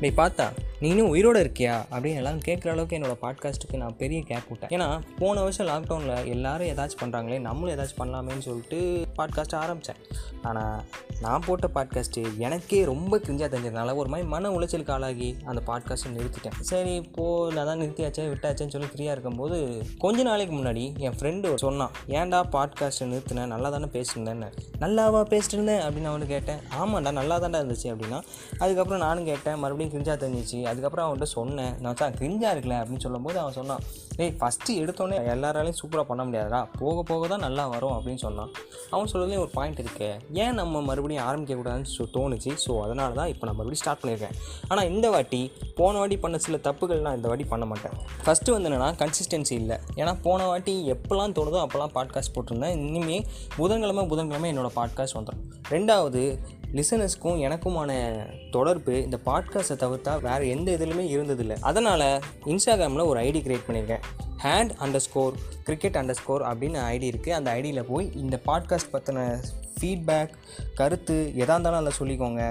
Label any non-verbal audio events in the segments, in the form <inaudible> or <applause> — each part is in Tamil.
may pata, நீ இன்னும் உயிரோடு இருக்கியா? அப்படின்னு எல்லாம் கேட்குற அளவுக்கு என்னோட பாட்காஸ்ட்டுக்கு நான் பெரிய கேப் விட்டேன். ஏன்னா போன வருஷம் லாக்டவுனில் எல்லாரும் ஏதாச்சும் பண்ணுறாங்களே நம்மளும் ஏதாச்சும் பண்ணலாமேன்னு சொல்லிட்டு பாட்காஸ்ட் ஆரம்பித்தேன் ஆனால் நான் போட்ட பாட்காஸ்ட்டு எனக்கே ரொம்ப கிரிஞ்சாக தெரிஞ்சதுனால ஒரு மாதிரி மன உளைச்சலுக்கு ஆளாகி அந்த பாட்காஸ்ட்டை நிறுத்திட்டேன். சரி இப்போது நான் தான் நிறுத்தியாச்சே விட்டாச்சேன்னு சொல்லி ஃப்ரீயாக இருக்கும்போது கொஞ்ச நாளைக்கு முன்னாடி என் ஃப்ரெண்டு சொன்னான் ஏன்டா பாட்காஸ்ட்டை நிறுத்தினேன் நல்லா தானே பேசியிருந்தேன்னு நல்லாவா பேசிட்டு இருந்தேன் அப்படின்னு அவனு கேட்டேன். ஆமாண்டா நல்லா தான்டா இருந்துச்சு. அப்படின்னா அதுக்கப்புறம் நானும் கேட்டேன். மறுபடியும் கிரிஞ்சாக தெரிஞ்சிச்சு. அதுக்கப்புறம் அவன்கிட்ட சொன்னேன் நான் தான் கிரிஞ்சாக இருக்கல அப்படின்னு சொல்லும்போது அவன் சொன்னான் ஏய் ஃபஸ்ட்டு எடுத்தோன்னே எல்லாராலையும் சூப்பராக பண்ண முடியாதுடா போக போக தான் நல்லா வரும் அப்படின்னு சொன்னான். அவன் சொல்கிறதுலேயும் ஒரு பாயிண்ட் இருக்கு. ஏன் நம்ம மறுபடியும் ஆரம்பிக்கக்கூடாதுன்னு சொ தோணுச்சு? ஸோ அதனால தான் இப்போ நான் மறுபடியும் ஸ்டார்ட் பண்ணியிருக்கேன் ஆனால் இந்த வாட்டி போன வாட்டி பண்ண சில தப்புகள் நான் இந்த வாட்டி பண்ண மாட்டேன். ஃபஸ்ட்டு வந்து என்னென்னா கன்சிஸ்டன்சி இல்லை. ஏன்னா போன வாட்டி எப்போல்லாம் தோணுதோ அப்போல்லாம் பாட்காஸ்ட் போட்டிருந்தேன். இனிமேல் புதன்கிழமை புதன்கிழமை என்னோடய பாட்காஸ்ட் வந்துடும் ரெண்டாவது லிசனர்ஸ்க்கும் எனக்குமான தொடர்பு இந்த பாட்காஸ்ட்டை தவிர்த்தா வேறு எந்த இதுலையுமே இருந்ததில்லை. அதனால் இன்ஸ்டாகிராமில் ஒரு ஐடி க்ரியேட் பண்ணியிருக்கேன் hand under score cricket under score அப்படின்னு ஐடி இருக்குது அந்த ஐடியில் போய் இந்த பாட்காஸ்ட் பற்றின ஃபீட்பேக் கருத்து எதாக இருந்தாலும் அதில் சொல்லிக்கோங்க.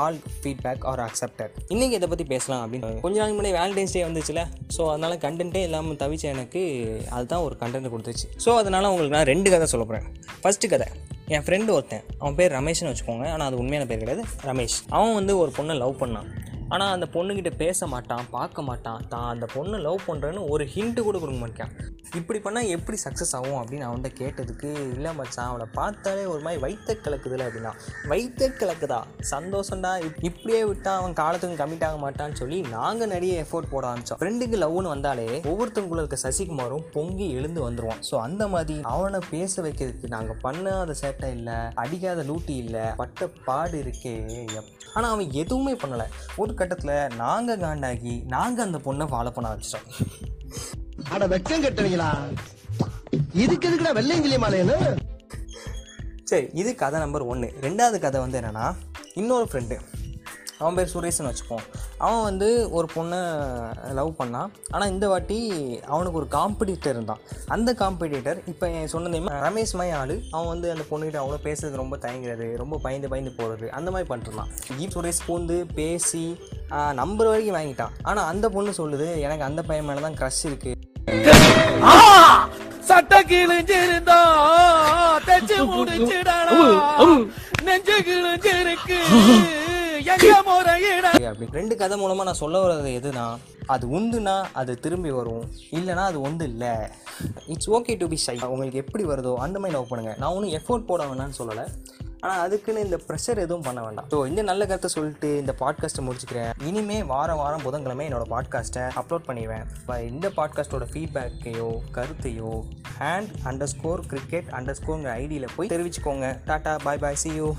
ஆல் ஃபீட்பேக் ஆர் அக்செப்டட் இன்றைக்கி இதை பற்றி பேசலாம் அப்படின்னு கொஞ்ச நாள் முன்னாடி வேலண்டைன்ஸ் டே வந்துச்சுல. ஸோ அதனால் கண்டென்ட்டே இல்லாமல் தவிச்ச எனக்கு அதுதான் ஒரு கண்டென்ட் கொடுத்துச்சு. ஸோ அதனால் உங்களுக்கு நான் ரெண்டு கதை சொல்ல போகிறேன் ஃபஸ்ட்டு கதை. என் ஃப்ரெண்டு ஒருத்தன். அவன் பேர் ரமேஷ்னு வச்சுக்கோங்க. ஆனால் அது உண்மையான பேர் கிடையாது. ரமேஷ். அவன் வந்து ஒரு பொண்ணை லவ் பண்ணான். ஆனால் அந்த பொண்ணுக்கிட்ட பேச மாட்டான் பார்க்க மாட்டான். தான் அந்த பொண்ணை லவ் பண்ணுறேன்னு ஒரு ஹிண்ட்டு கூட கொடுக்க மாட்டான் இப்படி பண்ணால் எப்படி சக்ஸஸ் ஆகும் அப்படின்னு அவன்கிட்ட கேட்டதுக்கு இல்லை மச்சான் அவளை பார்த்தாலே ஒரு மாதிரி வைத்த கலக்குதுல அப்படின்னா வைத்த கலக்குதா? சந்தோஷம்டா. இப்- இப்படியே விட்டால் அவன் காலத்துக்கு கம்மிட் ஆக மாட்டான்னு சொல்லி நாங்கள் நிறைய எஃபோர்ட் போட ஆரம்பித்தோம் ஃப்ரெண்டுக்கு லவ்னு வந்தாலே ஒவ்வொருத்தவங்களுக்குள்ள இருக்க சசிகுமாரும் பொங்கி எழுந்து வந்துடுவான் ஸோ அந்த மாதிரி அவனை பேச வைக்கிறதுக்கு நாங்கள் பண்ணாத சேட்டை இல்லை அடிக்காத லூட்டி இல்லை பட்ட பாடு இருக்கே ஆனால் அவன் எதுவுமே பண்ணலை. ஒரு கட்டத்தில் நாங்கள் காண்டாகி நாங்கள் அந்த பொண்ணை ஃபாலோ பண்ண ஆரம்பிச்சிட்டோம். அட வெக்கம் கட்டுறீங்களா இதுக்கு எதுக்குடா வெள்ளையங்கிலி மாலையன்னு சரி இது கதை நம்பர் ஒன்று ரெண்டாவது கதை வந்து என்னென்னா இன்னொரு ஃப்ரெண்டு அவன் பேர் சுரேஷ்னு வச்சுப்போம். அவன் வந்து ஒரு பொண்ணை லவ் பண்ணான் ஆனால் இந்த வாட்டி அவனுக்கு ஒரு காம்படிட்டர் இருந்தான். அந்த காம்படிட்டர் இப்போ என் சொன்னதே ரமேஷ் மாதிரி ஆள் அவன் வந்து அந்த பொண்ணுகிட்ட அவ்வளோ பேசுறதுக்கு ரொம்ப தயங்குறது ரொம்ப பயந்து பயந்து போகிறது அந்த மாதிரி பண்ணிட்டுருந்தான். ஈப் சுரேஷ் பூந்து பேசி நம்பர் வரைக்கும் வாங்கிட்டான். ஆனால் அந்த பொண்ணு சொல்லுது எனக்கு அந்த பையன் மேலே தான் க்ரஷ் இருக்குது சட்ட கிழிஞ்சிருந்தா தச்சு <laughs> முடிச்சிடடா நெஞ்சு கிழிஞ்சிருக்கு. அப்படி ரெண்டு கதை மூலமாக நான் சொல்ல வர்றது எதுனா அது உண்டுனா அது திரும்பி வரும். இல்லைனா அது ஒன்று இல்லை. It's okay to be shy உங்களுக்கு எப்படி வருதோ அந்த மாதிரி லவ் பண்ணுங்கள் நான் ஒன்றும் எஃபோர்ட் போட வேணாம்னு சொல்லலை. ஆனால் அதுக்குன்னு இந்த ப்ரெஷர் எதுவும் பண்ண வேண்டாம். ஸோ இந்த நல்ல கருத்தை சொல்லிட்டு இந்த பாட்காஸ்ட்டை முடிச்சுக்கிறேன். இனிமே வாரம் வாரம் புதன்கிழமை என்னோட பாட்காஸ்ட்டை அப்லோட் பண்ணிடுவேன். இந்த பாட்காஸ்ட்டோட ஃபீட்பேக்கையோ கருத்தையோ hand under score cricket under ஸ்கோருங்கிற ஐடியில் போய் தெரிவிச்சுக்கோங்க. Tata bye bye see you